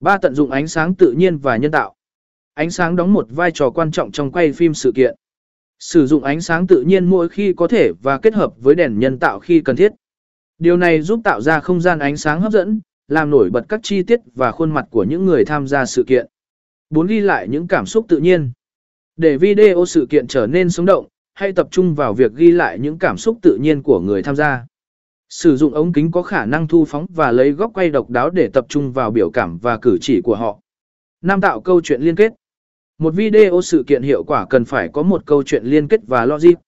Ba tận dụng ánh sáng tự nhiên và nhân tạo. Ánh sáng đóng một vai trò quan trọng trong quay phim sự kiện. Sử dụng ánh sáng tự nhiên mỗi khi có thể và kết hợp với đèn nhân tạo khi cần thiết. Điều này giúp tạo ra không gian ánh sáng hấp dẫn, làm nổi bật các chi tiết và khuôn mặt của những người tham gia sự kiện. 4. Ghi lại những cảm xúc tự nhiên. Để video sự kiện trở nên sống động, hãy tập trung vào việc ghi lại những cảm xúc tự nhiên của người tham gia. Sử dụng ống kính có khả năng thu phóng và lấy góc quay độc đáo để tập trung vào biểu cảm và cử chỉ của họ. Nam tạo câu chuyện liên kết. Một video sự kiện hiệu quả cần phải có một câu chuyện liên kết và logic.